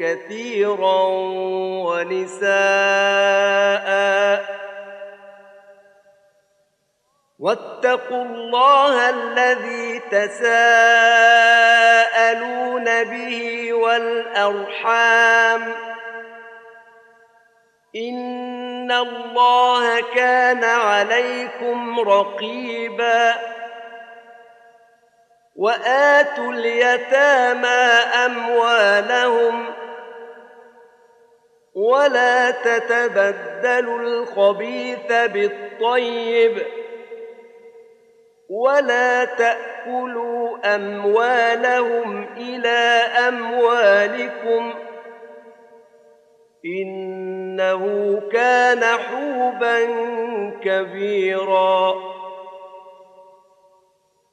كثيرا ونساء. واتقوا الله الذي تساءلون به والأرحام. إن الله كان عليكم رقيبا. وآتوا اليتامى أموالهم ولا تتبدلوا الخبيث بالطيب ولا تاكلوا اموالهم إلى اموالكم انه كان حوبا كبيرا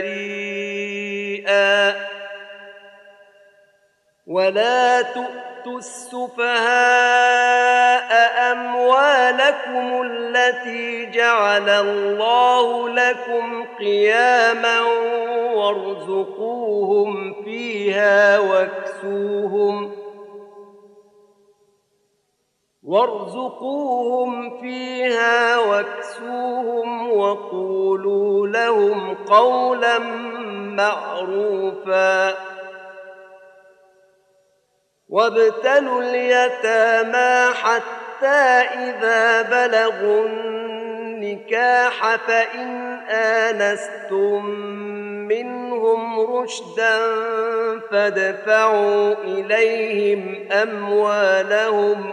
مريئا ولا تؤتوا السفهاء اموالكم التي جعل الله لكم قياما وارزقوهم وارزقوهم فيها واكسوهم وقولوا لهم قولا معروفا. وابتلوا اليتامى حتى إذا بلغوا النكاح فإن آنستم منهم رشدا فادفعوا إليهم أموالهم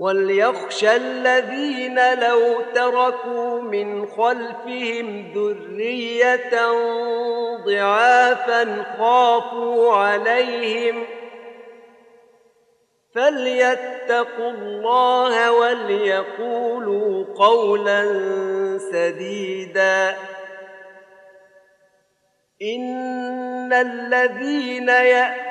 وليخشى الذين لو تركوا من خلفهم ذرية ضعافا خافوا عليهم فليتقوا الله وليقولوا قولا سديدا. إن الذين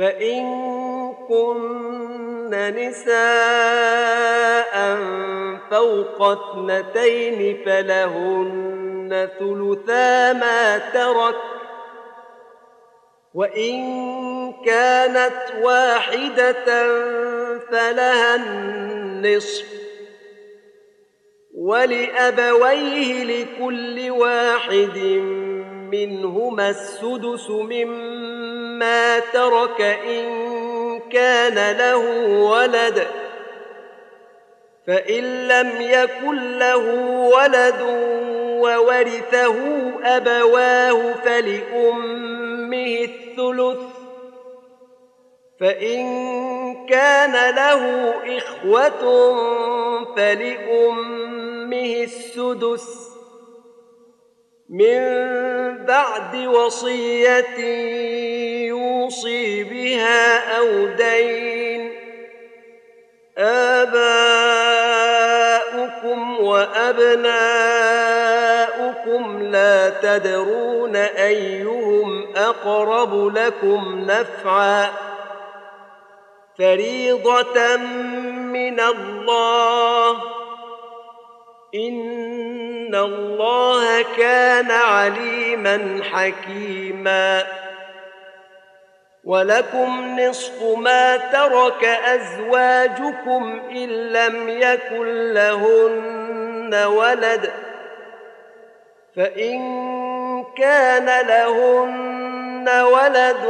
فإن كن نساء فوق اثنتين فلهن ثلثا ما ترك وإن كانت واحدة فلها النصف ولأبويه لكل واحد منهما السدس مما ترك إن كان له ولد فإن لم يكن له ولد وورثه أبواه فلأمه الثلث فإن كان له إخوة فلأمه أمه السدس. من بعد وصية يوصي بها أو دين. آباؤكم وأبناؤكم لا تدرون أيهم أقرب لكم نفعا. فريضة من الله إن الله كان عليما حكيما ولكم نصف ما ترك أزواجكم إن لم يكن لهن ولد فإن كان لهن ولد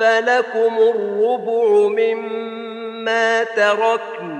فلكم الربع مما تركن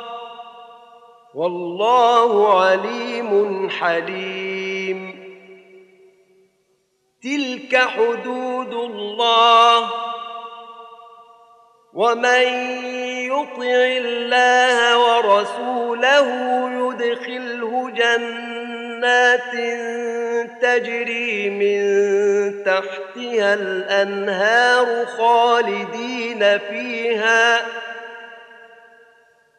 والله عليم حليم. تلك حدود الله. ومن يطع الله ورسوله يدخله جنات تجري من تحتها الأنهار خالدين فيها.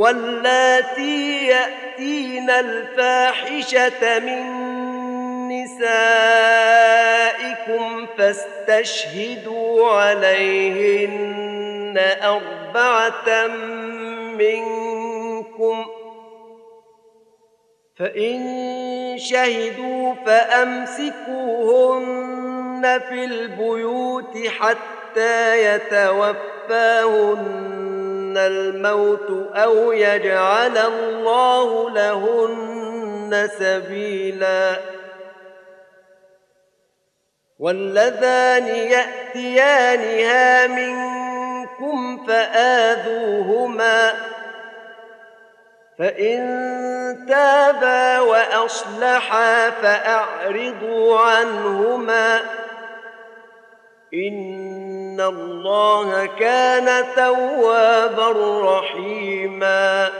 واللاتي يأتين الفاحشة من نسائكم فاستشهدوا عليهن أربعة منكم. فإن شهدوا فأمسكوهن في البيوت حتى يتوفاهن الموت أو يجعل الله لهن سبيلاً واللذان ياتيانها منكم فاذوهما فان تابا واصلحا فاعرضوا عنهما ان الله كان توابا رحيما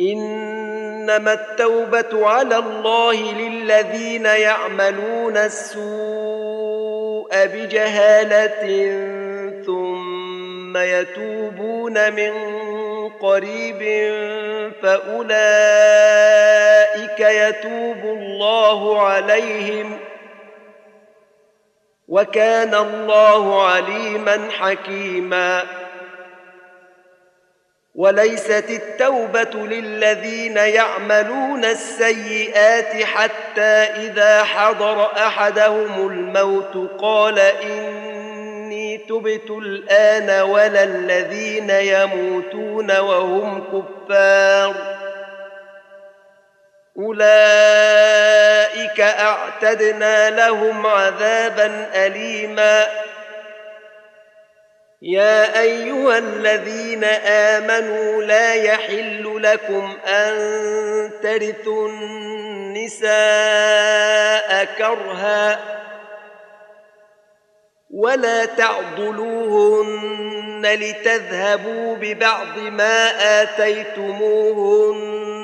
انما التوبه على الله للذين يعملون السوء بجهاله ثم يتوبون من قريب فاولئك يتوب الله عليهم وكان الله عليما حكيما. وليست التوبة للذين يعملون السيئات حتى إذا حضر أحدهم الموت قال إني تبت الآن ولا الذين يموتون وهم كفار. أولئك أعتدنا لهم عذابا اليما. يا أيها الذين آمنوا لا يحل لكم أن ترثوا النساء كرها ولا تعضلوهن لتذهبوا ببعض ما آتيتموهن.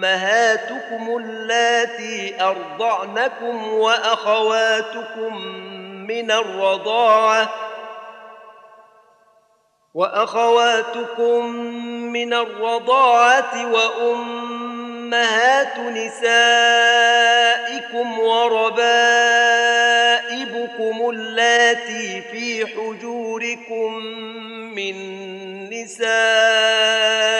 وامهاتكم اللاتي أرضعنكم وأخواتكم من الرضاعة وأخواتكم من الرضاعة وأمهات نسائكم وربائبكم اللاتي في حجوركم من نسائكم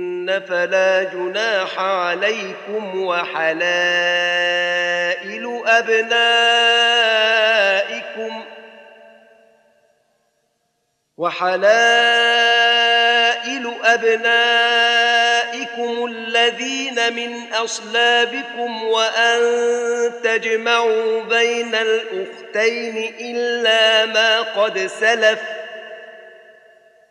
فلا جناح عليكم وحلائل أبنائكم ۖ وحلائل أبنائكم الذين من أصلابكم وأن تجمعوا بين الأختين إلا ما قد سلف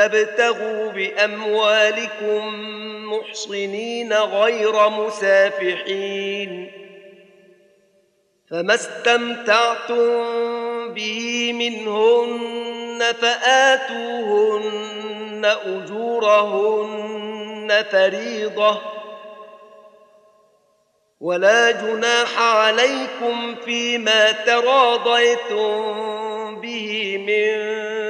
تبتغوا بأموالكم محصنين غير مسافحين فما استمتعتم به منهن فآتوهن أجورهن فريضة ولا جناح عليكم فيما تراضيتم به من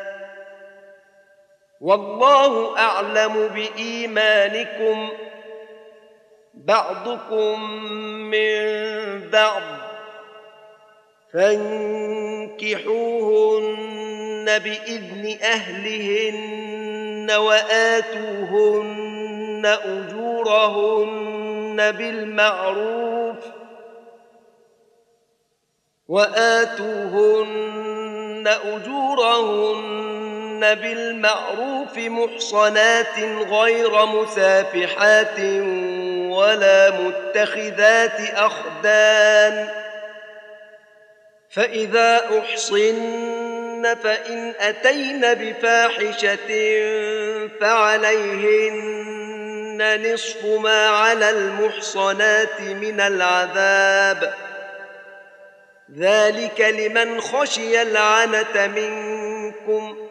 والله أعلم بإيمانكم بعضكم من بعض فانكحوهن بإذن أهلهن وآتوهن أجورهن بالمعروف وآتوهن أجورهن بالمعروف محصنات غير مسافحات ولا متخذات أخدان فإذا أحصن فإن أتين بفاحشة فعليهن نصف ما على المحصنات من العذاب. ذلك لمن خشي العنة منكم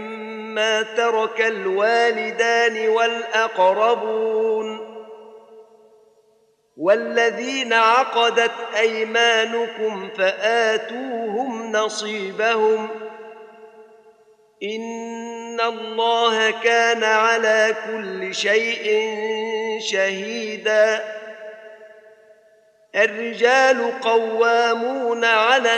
مما ترك الوالدان والأقربون والذين عقدت أيمانكم فآتوهم نصيبهم إن الله كان على كل شيء شهيدا الرجال قوامون على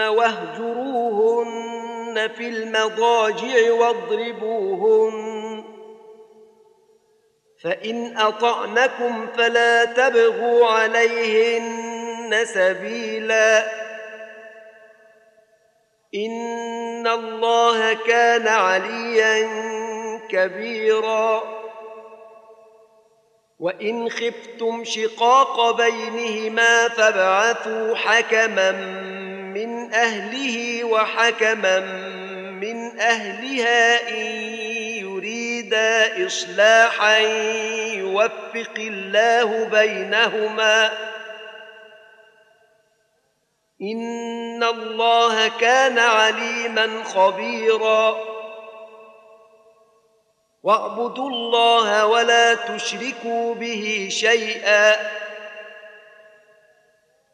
واهجروهن في المضاجع واضربوهن. فإن أطعنكم فلا تبغوا عليهن سبيلا. إن الله كان عليا كبيرا. وإن خفتم شقاق بينهما فابعثوا حكما من أهله وحكما من أهلها إن يريدا إصلاحا يوفق الله بينهما. إن الله كان عليما خبيرا. واعبدوا الله ولا تشركوا به شيئا.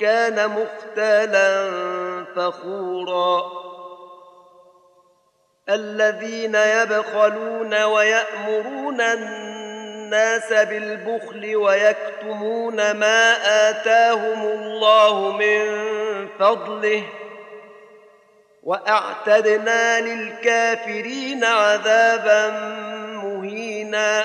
كان مختالا فخورا. الذين يبخلون ويأمرون الناس بالبخل ويكتمون ما آتاهم الله من فضله وأعتدنا للكافرين عذابا مهينا.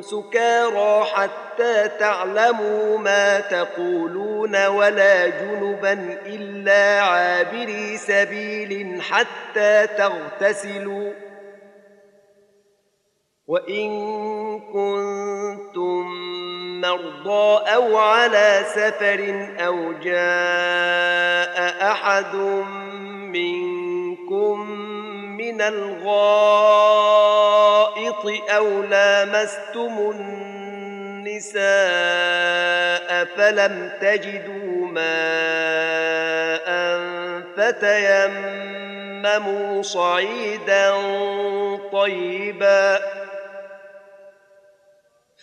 سكارى حتى تعلموا ما تقولون ولا جنبا إلا عابري سبيل حتى تغتسلوا وإن كنتم مرضى أو على سفر أو جاء أحد منكم من الغائط أو لامستم النساء فلم تجدوا ماء فتيمموا صعيدا طيبا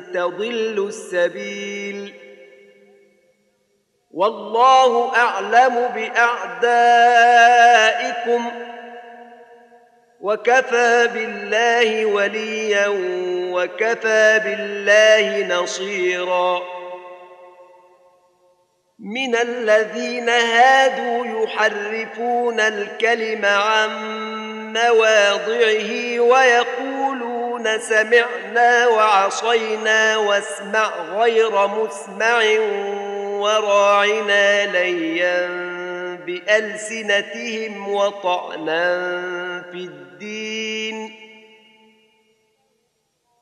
تضلوا السبيل. والله أعلم بأعدائكم وكفى بالله وليا وكفى بالله نصيرا. من الذين هادوا يحرفون الكلم عن مواضعه ويقولون يقولون سمعنا وعصينا واسمع غير مسمع وراعنا ليا بألسنتهم وطعنا في الدين.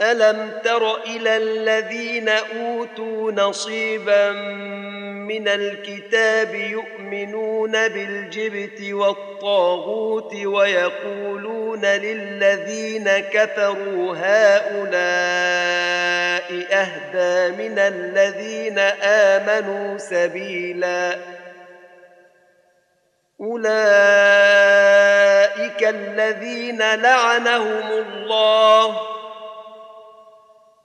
ألم تر إلى الذين أوتوا نصيبا من الكتاب يؤمنون بالجبت والطاغوت ويقولون للذين كفروا هؤلاء أهدى من الذين آمنوا سبيلا أولئك الذين لعنهم الله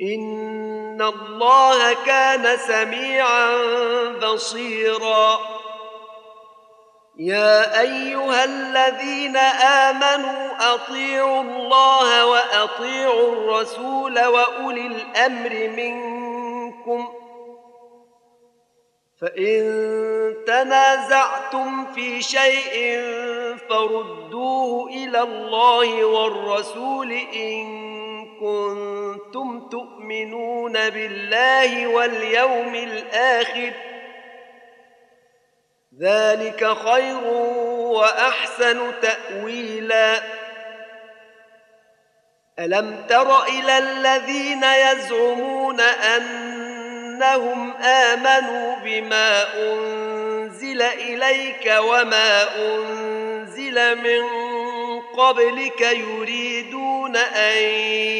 إن الله كان سميعا بصيرا. يا أيها الذين آمنوا أطيعوا الله وأطيعوا الرسول وأولي الأمر منكم فإن تنازعتم في شيء فردوه إلى الله والرسول إن كنتم تؤمنون بالله واليوم الآخر ذلك خير وأحسن تأويلا. ألم تر إلى الذين يزعمون أنهم آمنوا بما أنزل إليك وما أنزل من قبلك يريدون أن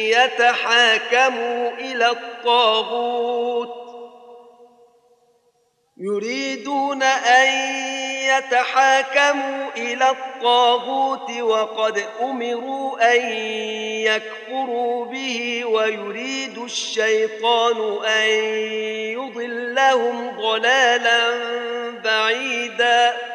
يتحاكموا إلى الطاغوت. يريدون أن يتحاكموا إلى الطاغوت وقد أمروا أن يكفروا به ويريد الشيطان أن يضلهم ضلالا بعيداً.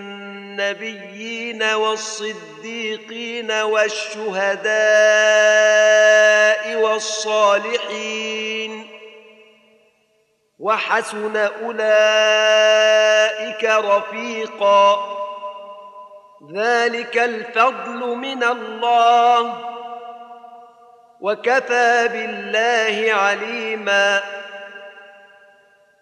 النبيين والصديقين والشهداء والصالحين وحسن أولئك رفيقا. ذلك الفضل من الله. وكفى بالله عليما.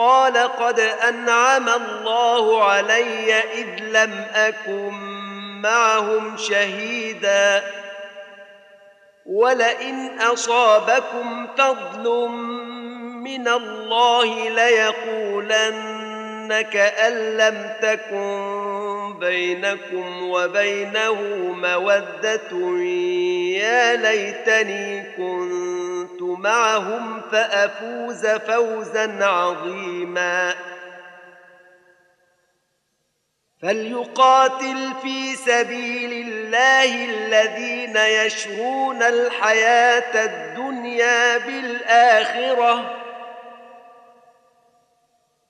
قال قد أنعم الله علي إذ لم أكن معهم شهيدا ولئن أصابكم فضل من الله ليقولن كان لم تكن بينكم وبينه موده يا ليتني كنت معهم فافوز فوزا عظيما. فليقاتل في سبيل الله الذين يشرون الحياة الدنيا بالاخره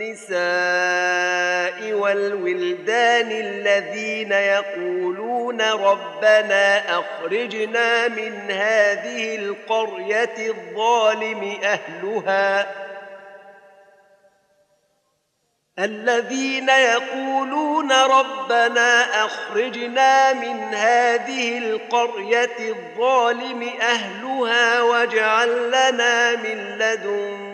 النساء والولدان الذين يقولون ربنا أخرجنا من هذه القرية الظالم أهلها. الذين يقولون ربنا أخرجنا من هذه القرية الظالم أهلها واجعل لنا من لدن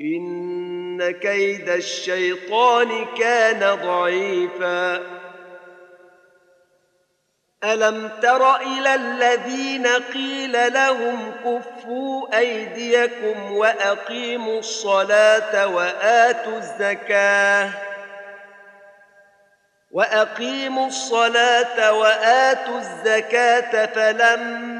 إن كيد الشيطان كان ضعيفا. ألم تر إلى الذين قيل لهم كفوا أيديكم وأقيموا الصلاة وآتوا الزكاة وأقيموا الصلاة وآتوا الزكاة فلما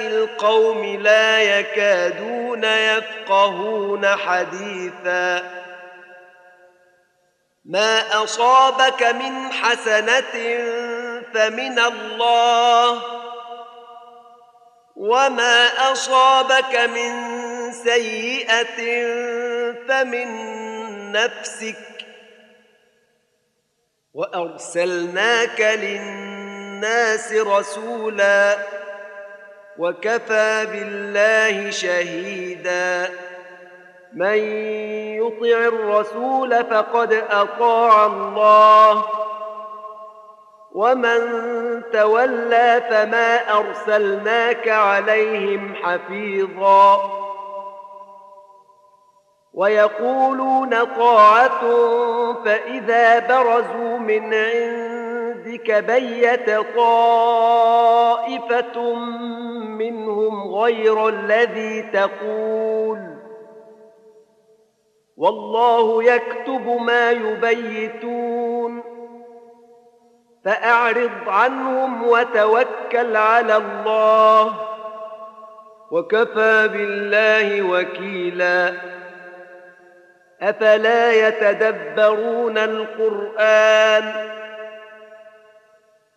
القوم لا يكادون يفقهون حديثا. ما أصابك من حسنة فمن الله وما أصابك من سيئة فمن نفسك. وأرسلناك للناس رسولا وكفى بالله شهيدا. من يطع الرسول فقد أطاع الله. ومن تولى فما أرسلناك عليهم حفيظا. ويقولون طاعة فإذا برزوا من عندك بيت طائفة منهم غير الذي تقول. والله يكتب ما يبيتون. فأعرض عنهم وتوكل على الله. وكفى بالله وكيلا. أفلا يتدبرون القرآن؟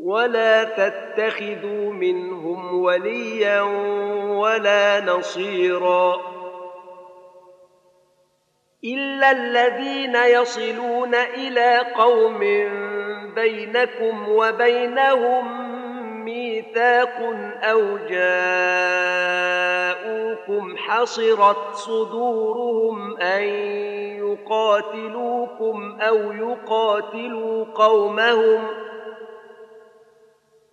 ولا تتخذوا منهم وليا ولا نصيرا. إلا الذين يصلون إلى قوم بينكم وبينهم ميثاق أو جاءوكم حصرت صدورهم أن يقاتلوكم أو يقاتلوا قومهم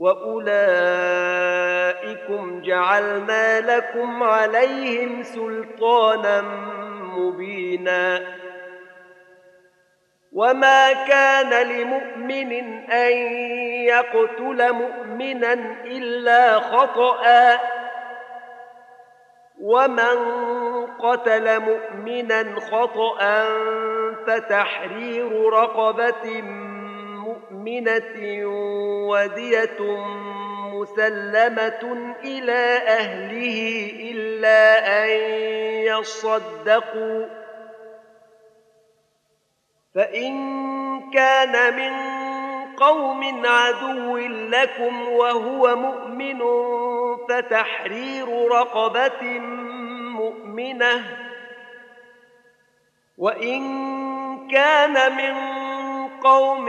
وأولئكم جعلنا لكم عليهم سلطانا مبيناً وما كان لمؤمن ان يقتل مؤمنا الا خطا ومن قتل مؤمنا خطا فتحرير رقبه مؤمنه وديه مسلمه إلى اهله الا ان يصدقوا فإن كان من قوم عدو لكم وهو مؤمن فتحرير رقبة مؤمنة وإن كان من قوم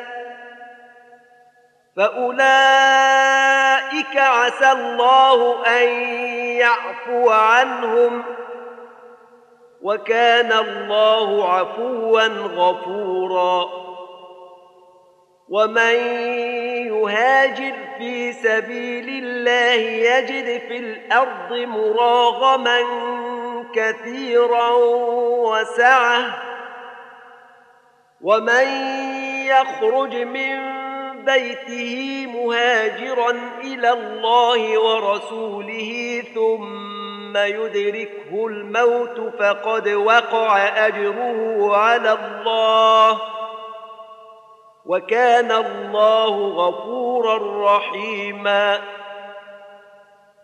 فأولئك عسى الله أن يعفو عنهم وكان الله عفوا غفورا ومن يهاجر في سبيل الله يجد في الأرض مراغما كثيرا وسعه ومن يخرج من بيته مهاجرا إلى الله ورسوله ثم يدركه الموت فقد وقع أجره على الله وكان الله غفورا رحيما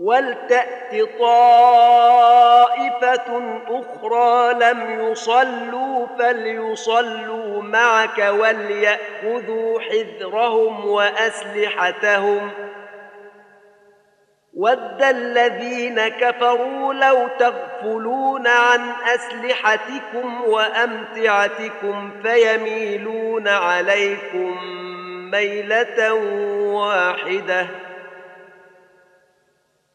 ولتأت طائفة أخرى لم يصلوا فليصلوا معك وليأخذوا حذرهم وأسلحتهم ۖ. ود الذين كفروا لو تغفلون عن أسلحتكم وأمتعتكم فيميلون عليكم ميلة واحدة.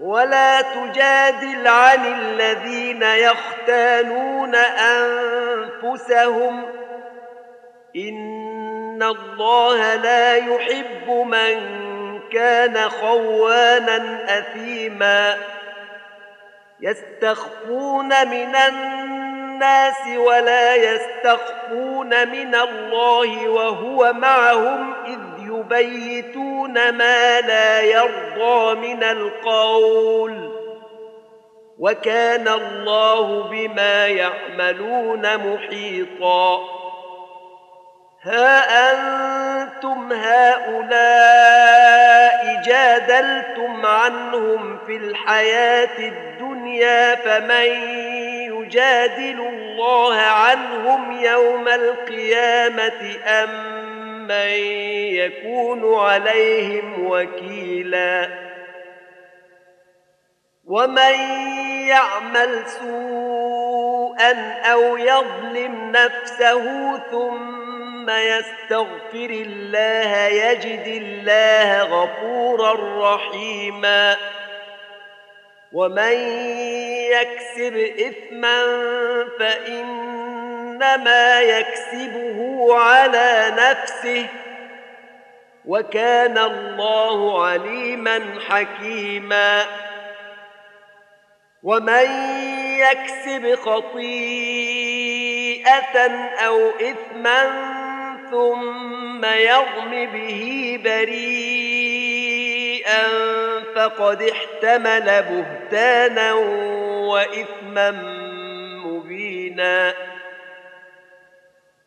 ولا تجادل عن الذين يختانون أنفسهم. إن الله لا يحب من كان خوانا أثيما. يستخفون من الناس ولا يستخفون من الله وهو معهم إذ يبيتون ما لا يرضى من القول وكان الله بما يعملون محيطا. ها أنتم هؤلاء جادلتم عنهم في الحياة الدنيا فمن يجادل الله عنهم يوم القيامة أم من يكون عليهم وكيلا. ومن يعمل سوءا أو يظلم نفسه ثم يستغفر الله يجد الله غفورا رحيما. ومن يكسب إثما فإن إنما يكسبه على نفسه وكان الله عليما حكيما. ومن يكسب خطيئة أو إثما ثم يرم به بريئا فقد احتمل بهتانا وإثما مبينا.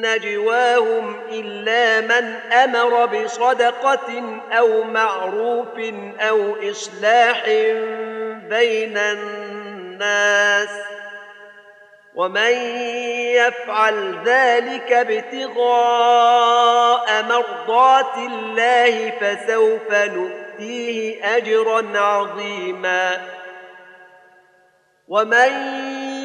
نجواهم إلا من أمر بصدقة أو معروف أو إصلاح بين الناس ومن يفعل ذلك ابتغاء مرضات الله فسوف نؤتيه أجرا عظيما ومن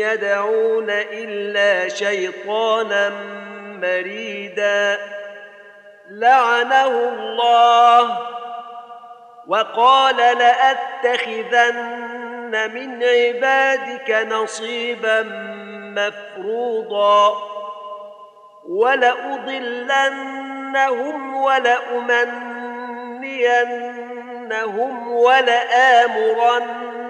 يدعون إلا شيطانا مريدا. لعنه الله وقال لأتخذن من عبادك نصيبا مفروضا. ولأضلنهم ولأمنينهم ولآمرنهم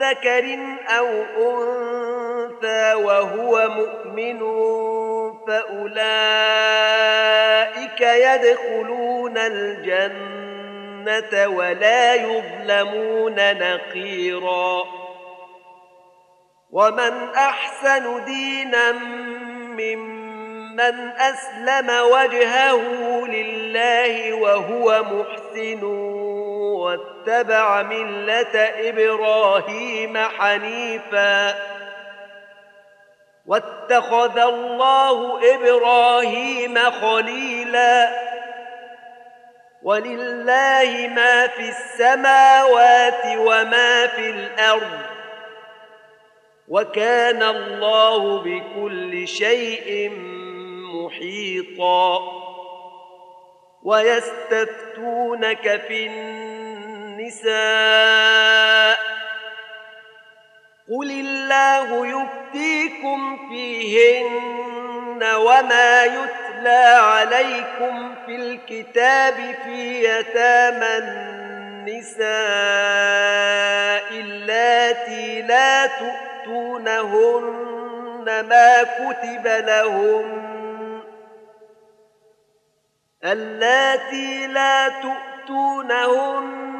ذكر أو أنثى وهو مؤمن فأولئك يدخلون الجنة ولا يظلمون نقيرا. ومن أحسن دينا ممن أسلم وجهه لله وهو محسن. واتبع ملة إبراهيم حنيفا. واتخذ الله إبراهيم خليلاً. ولله ما في السماوات وما في الأرض. وكان الله بكل شيء محيطا. ويستفتونك في النساء قل الله يفتيكم فيهن وما يتلى عليكم في الكتاب في يتامى النساء اللاتي لا تؤتونهن ما كتب لهن اللاتي لا تؤتونهن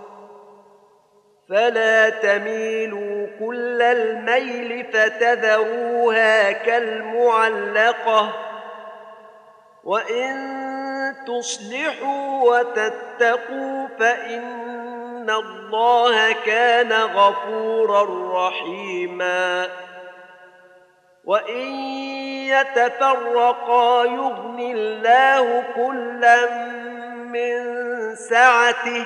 فلا تميلوا كل الميل فتذروها كالمعلقه وان تصلحوا وتتقوا فان الله كان غفورا رحيما وان يتفرقا يغن الله كلا من سعته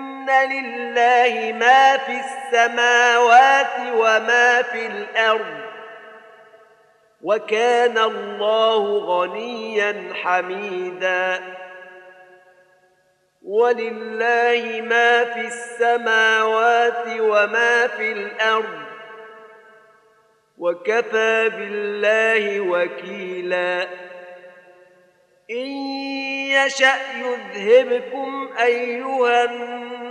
لله ما في السماوات وما في الأرض وكان الله غنيا حميدا ولله ما في السماوات وما في الأرض وكفى بالله وكيلا إن يشأ يذهبكم أيها الناس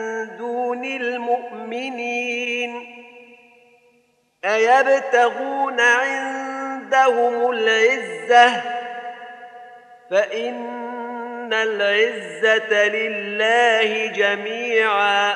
دون المؤمنين أيبتغون عندهم العزة فإن العزة لله جميعا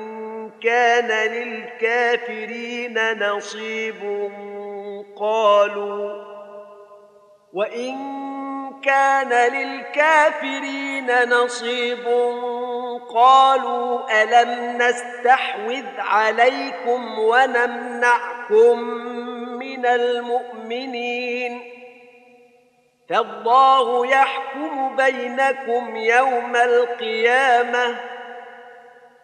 كان للكافرين نصيب. قالوا وإن كان للكافرين نصيب. قالوا ألم نستحوذ عليكم ونمنعكم من المؤمنين؟ فالله يحكم بينكم يوم القيامة.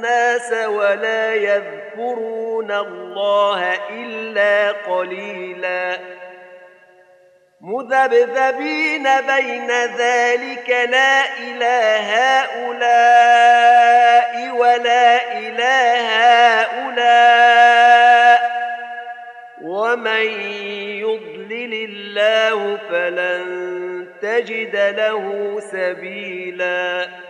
الناس ولا يذكرون الله إلا قليلا. مذبذبين بين ذلك لا إلى هؤلاء ولا إلى هؤلاء. ومن يضلل الله فلن تجد له سبيلاً.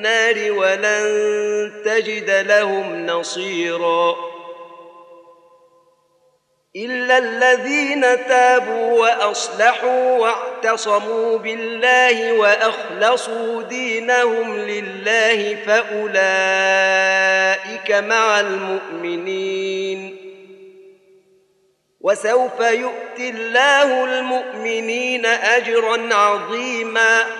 النار ولن تجد لهم نصيرا. إلا الذين تابوا وأصلحوا واعتصموا بالله وأخلصوا دينهم لله فأولئك مع المؤمنين. وسوف يؤتي الله المؤمنين أجرا عظيما.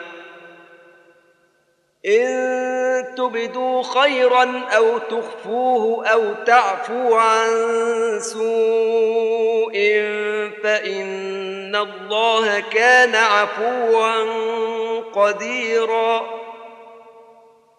إن تبدوا خيرا أو تخفوه أو تعفو عن سوء فإن الله كان عفوا قديرا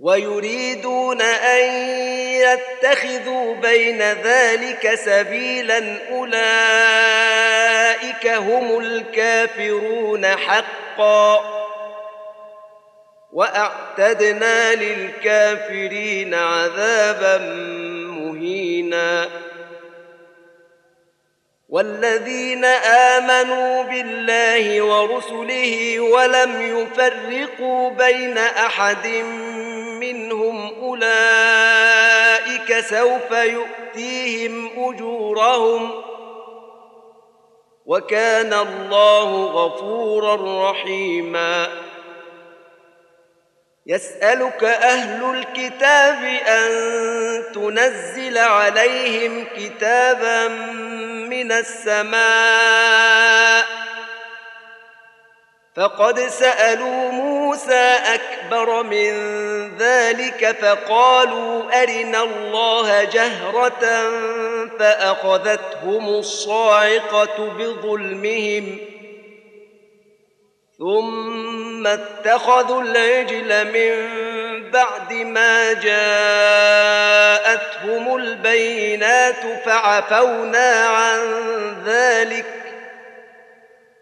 ويريدون أن يتخذوا بين ذلك سبيلا أولئك هم الكافرون حقا. وأعتدنا للكافرين عذابا مهينا. والذين آمنوا بالله ورسله ولم يفرقوا بين أحد منهم أولئك سوف يؤتيهم أجورهم وكان الله غفورا رحيما. يسألك أهل الكتاب أن تنزل عليهم كتابا من السماء. فقد سالوا موسى أكبر من ذلك فقالوا أرنا الله جهرة فأخذتهم الصاعقة بظلمهم ثم اتخذوا العجل من بعد ما جاءتهم البينات فعفونا عن ذلك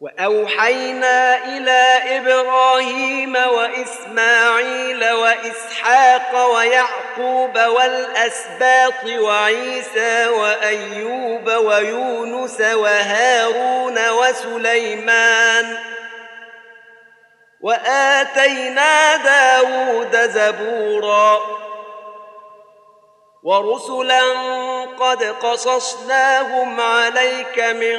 وأوحينا إلى إبراهيم وإسماعيل وإسحاق ويعقوب والأسباط وعيسى وأيوب ويونس وهارون وسليمان وآتينا داود زبورا ورسلا قد قصصناهم عليك من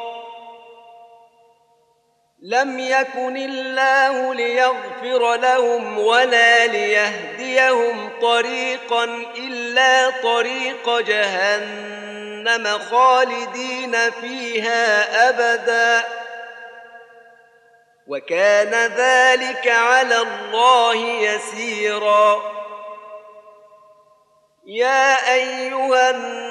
لم يكن الله ليغفر لهم ولا ليهديهم طريقا إلا طريق جهنم خالدين فيها أبدا. وكان ذلك على الله يسيرا. يا أيها الناس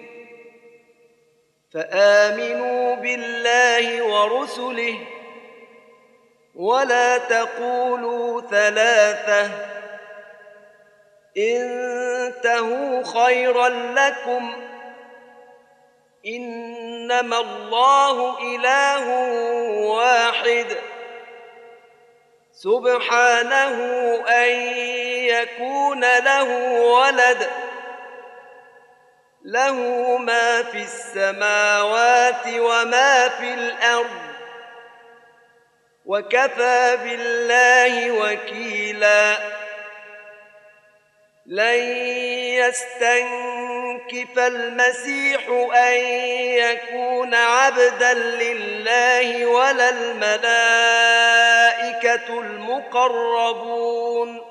فآمنوا بالله ورسله ولا تقولوا ثلاثة انتهوا خيرا لكم إنما الله إله واحد سبحانه أن يكون له ولد له ما في السماوات وما في الأرض. وكفى بالله وكيلا. لن يستنكف المسيح أن يكون عبدا لله ولا الملائكة المقربون.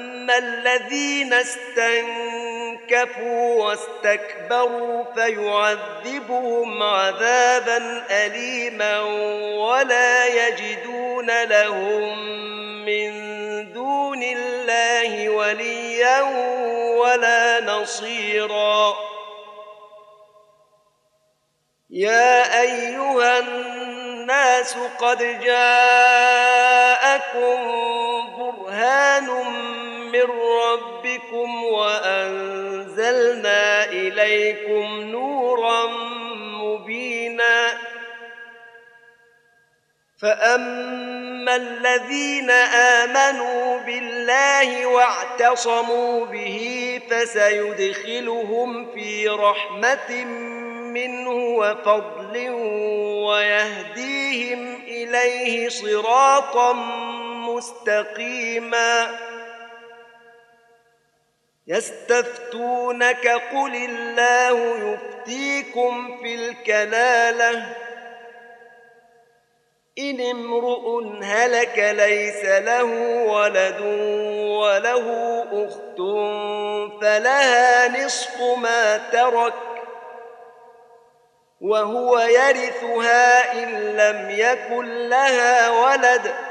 الذين استنكفوا واستكبروا فيعذبهم عذابا اليما ولا يجدون لهم من دون الله وليا ولا نصيرا. يا أيها الناس قد جاءكم برهان من ربكم وأنزلنا إليكم نورا مبينا. فأما الذين آمنوا بالله واعتصموا به فسيدخلهم في رحمة منه وفضل ويهديهم إليه صراطا مستقيما. يستفتونك قل الله يفتيكم في الكلاله إن امرؤ هلك ليس له ولد وله أخت فلها نصف ما ترك وهو يرثها إن لم يكن لها ولد.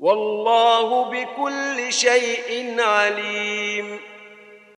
والله بكل شيء عليم.